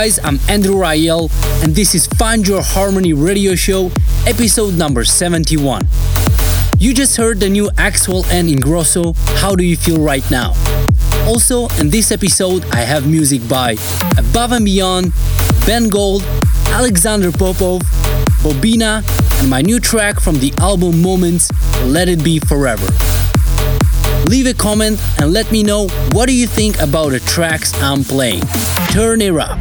guys, I'm Andrew Rayel, and this is Find Your Harmony radio show, episode number 71. You just heard the new Axwell and Ingrosso, How Do You Feel Right Now? Also, in this episode, I have music by Above and Beyond, Ben Gold, Alexander Popov, Bobina, and my new track from the album Moments, Let It Be Forever. Leave a comment and let me know what do you think about the tracks I'm playing. Turn it up.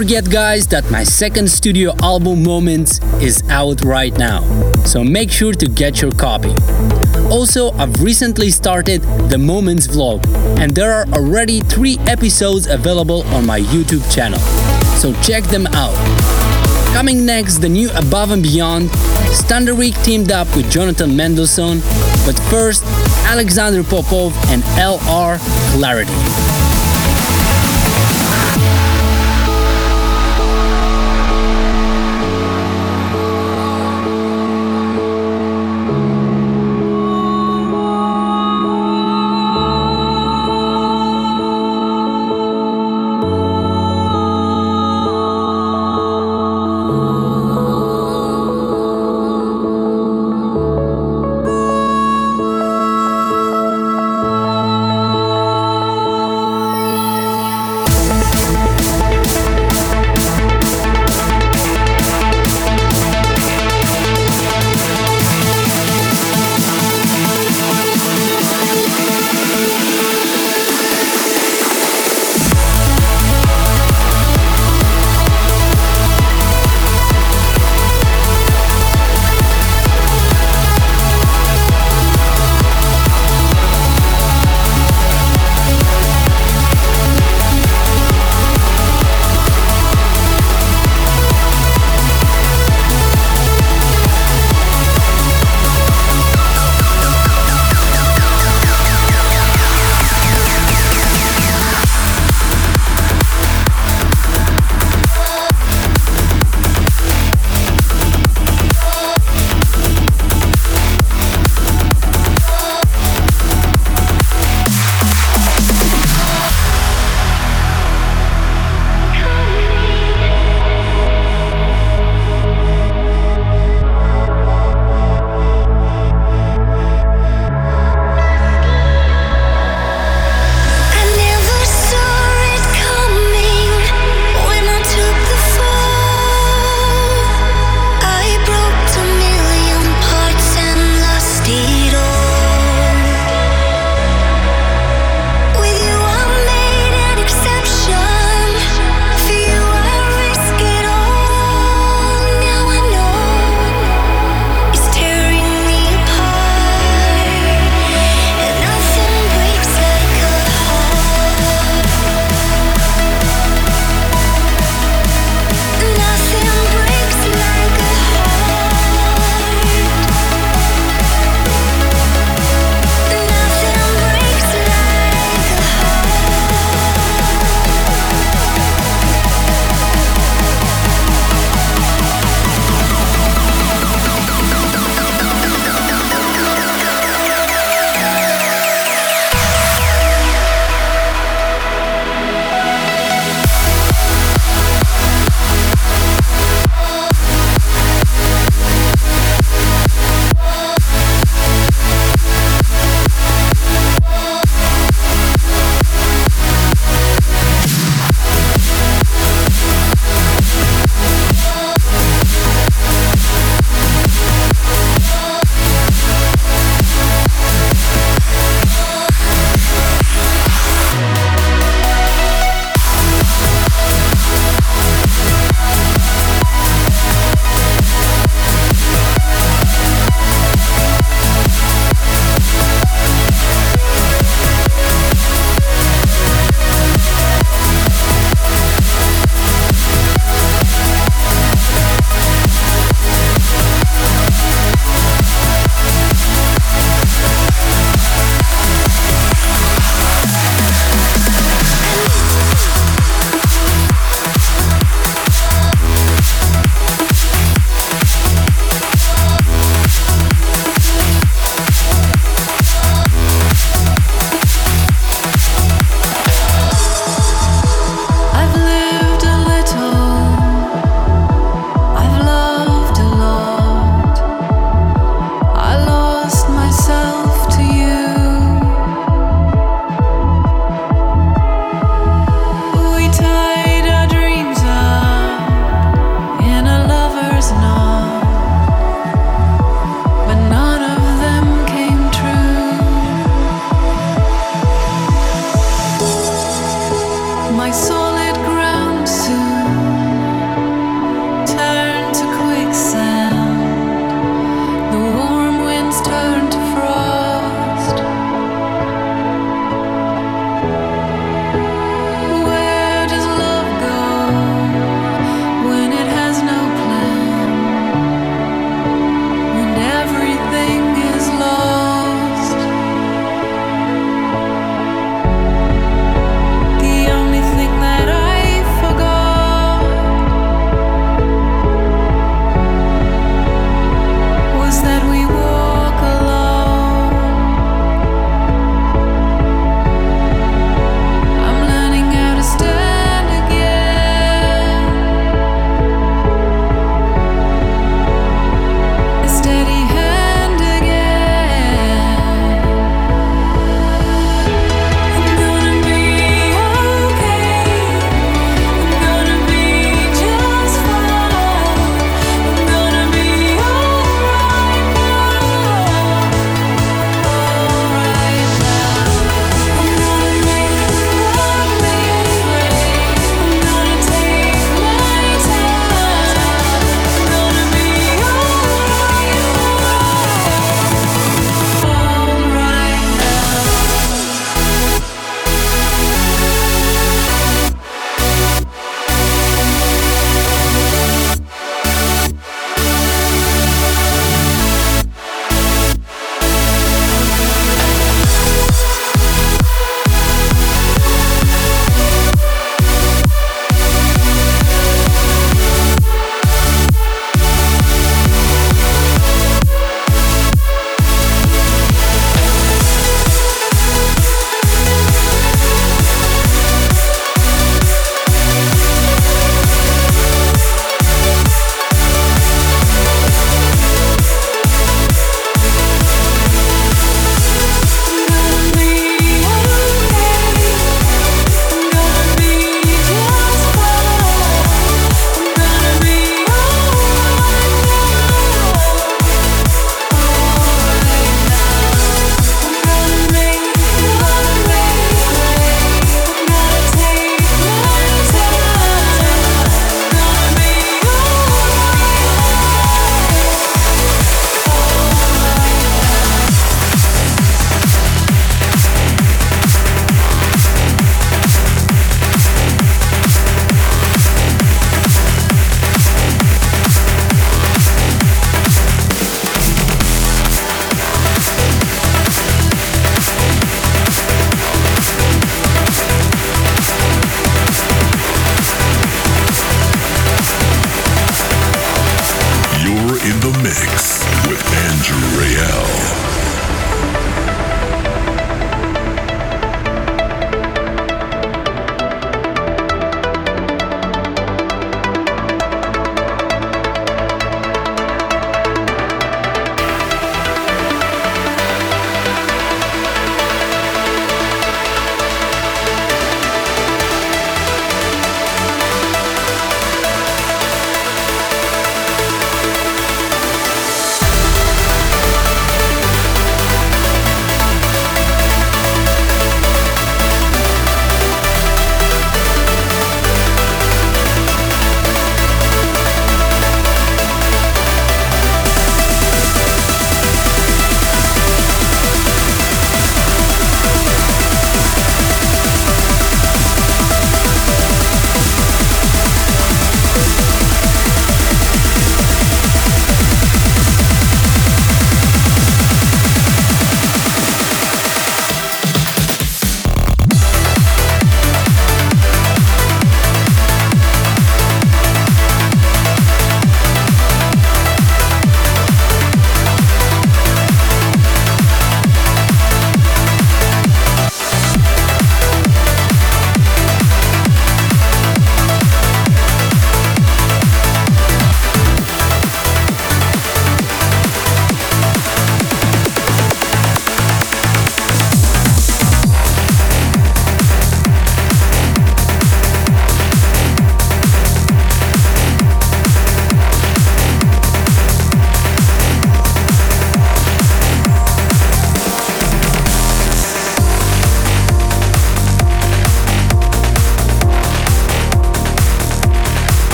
Forget, guys, that my second studio album, Moments, is out right now, so make sure to get your copy. Also, I've recently started the Moments vlog, and there are already three episodes available on my YouTube channel, so check them out. Coming next, the new Above and Beyond, Standard teamed up with Jonathan Mendelsohn, but first, Alexander Popov and LR Clarity.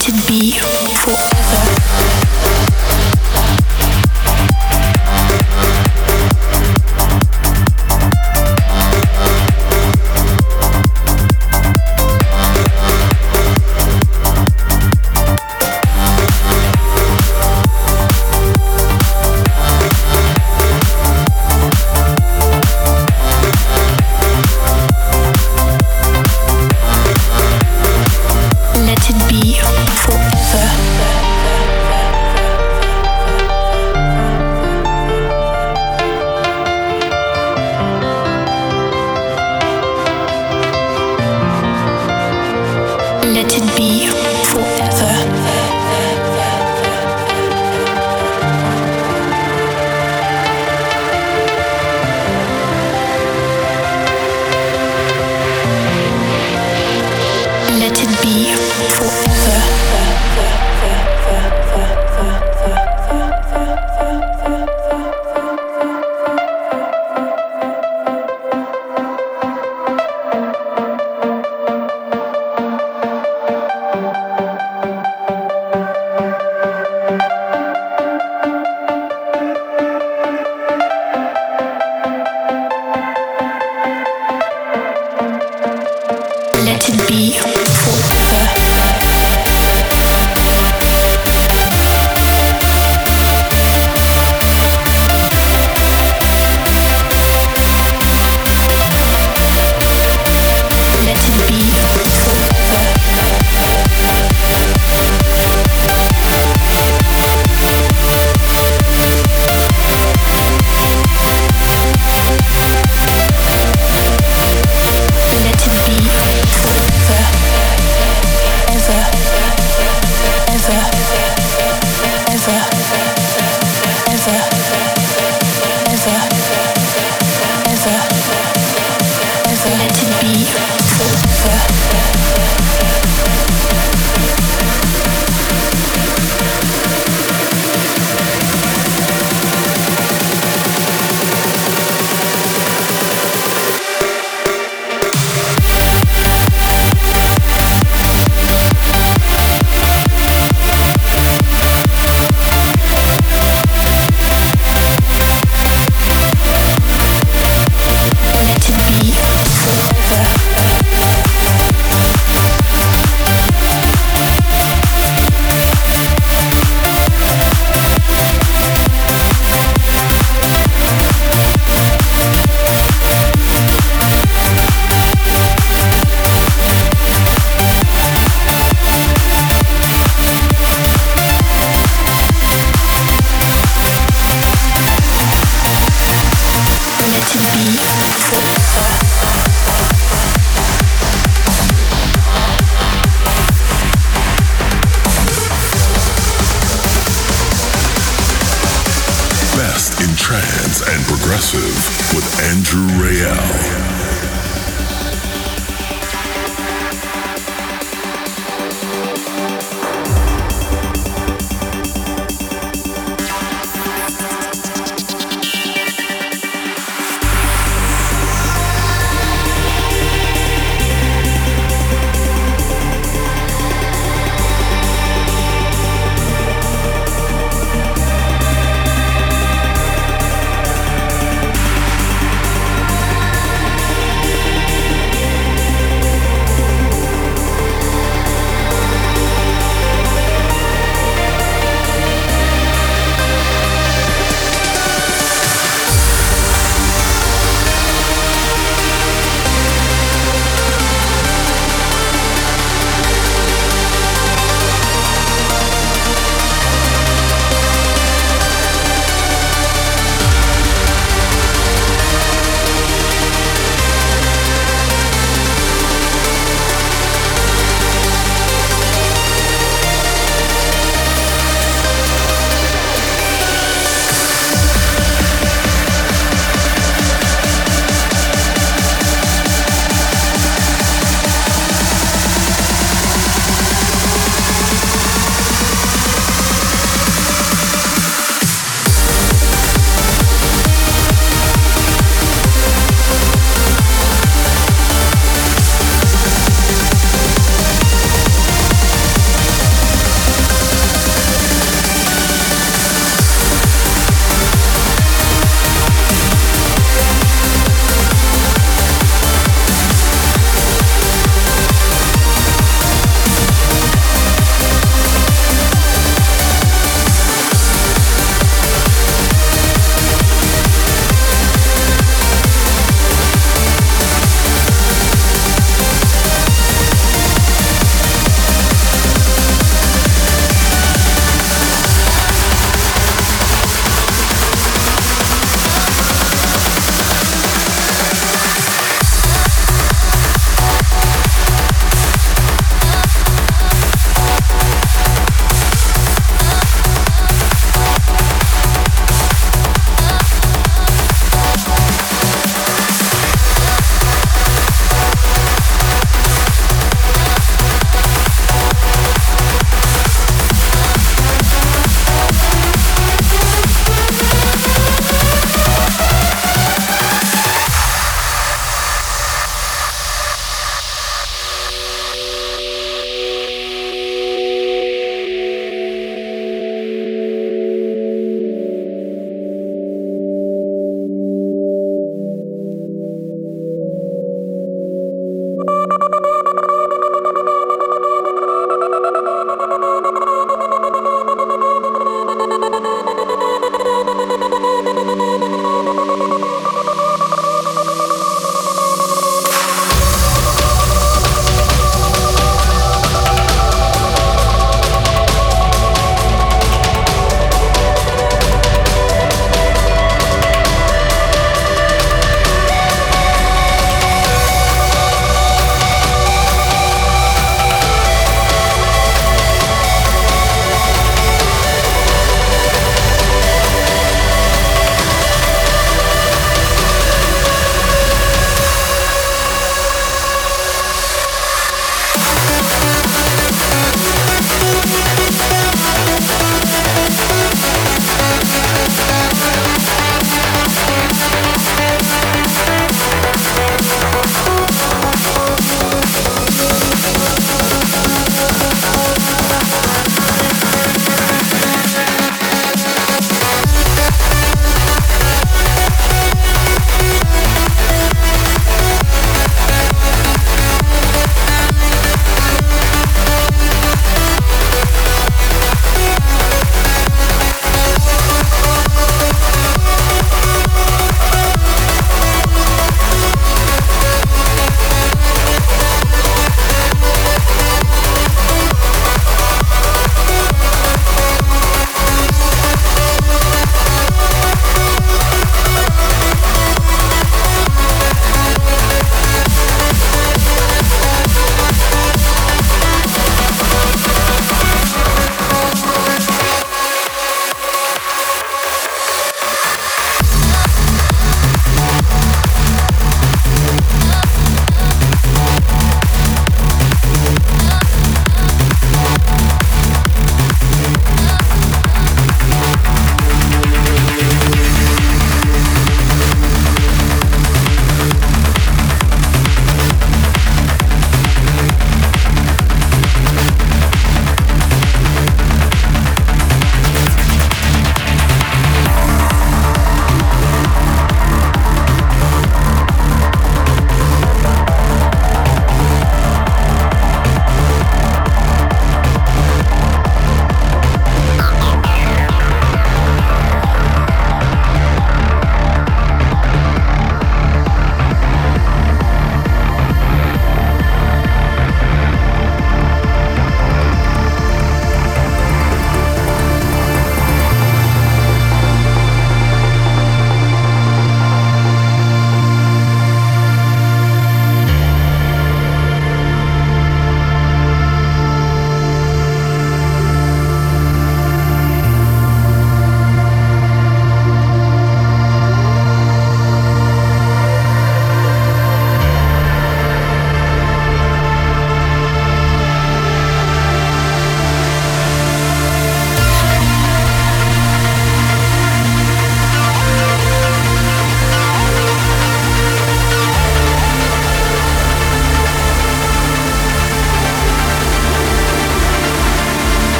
let it be forever.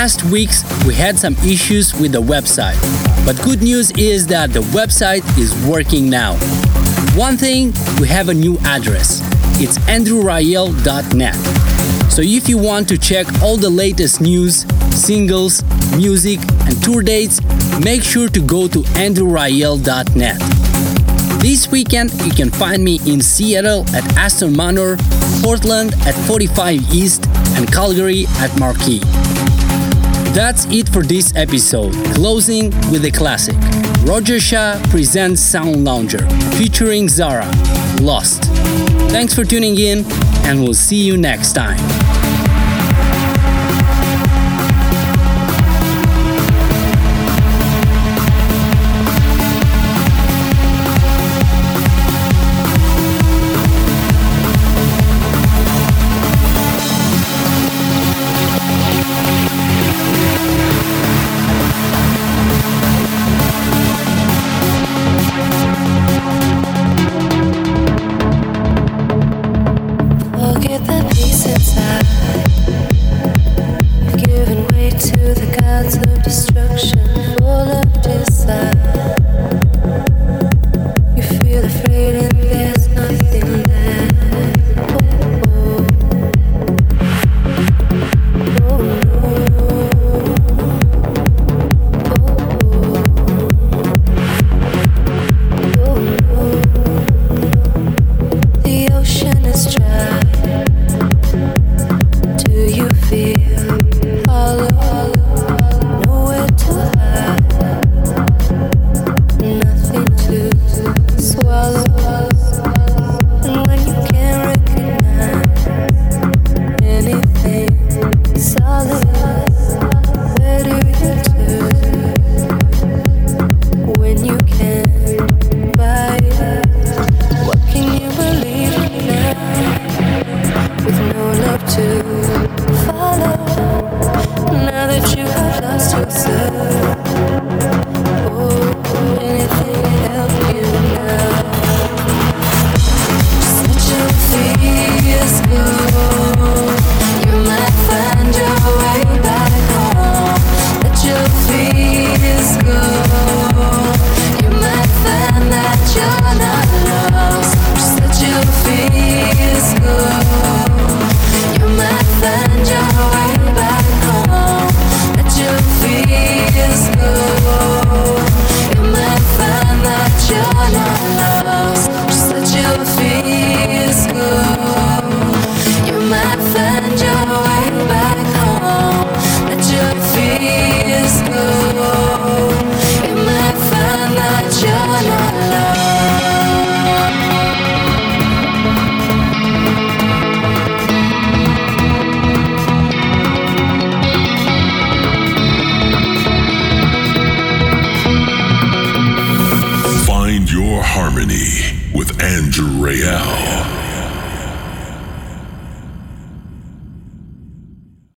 Past weeks, we had some issues with the website, but good news is that the website is working now. One thing, we have a new address. It's andrewrayel.net. So if you want to check all the latest news, singles, music, and tour dates, make sure to go to andrewrayel.net. This weekend, you can find me in Seattle at Aston Manor, Portland at 45 East, and Calgary at Marquee. That's it for this episode, closing with a classic. Roger Shah presents Sunlounger, featuring Zara, Lost. Thanks for tuning in, and we'll see you next time.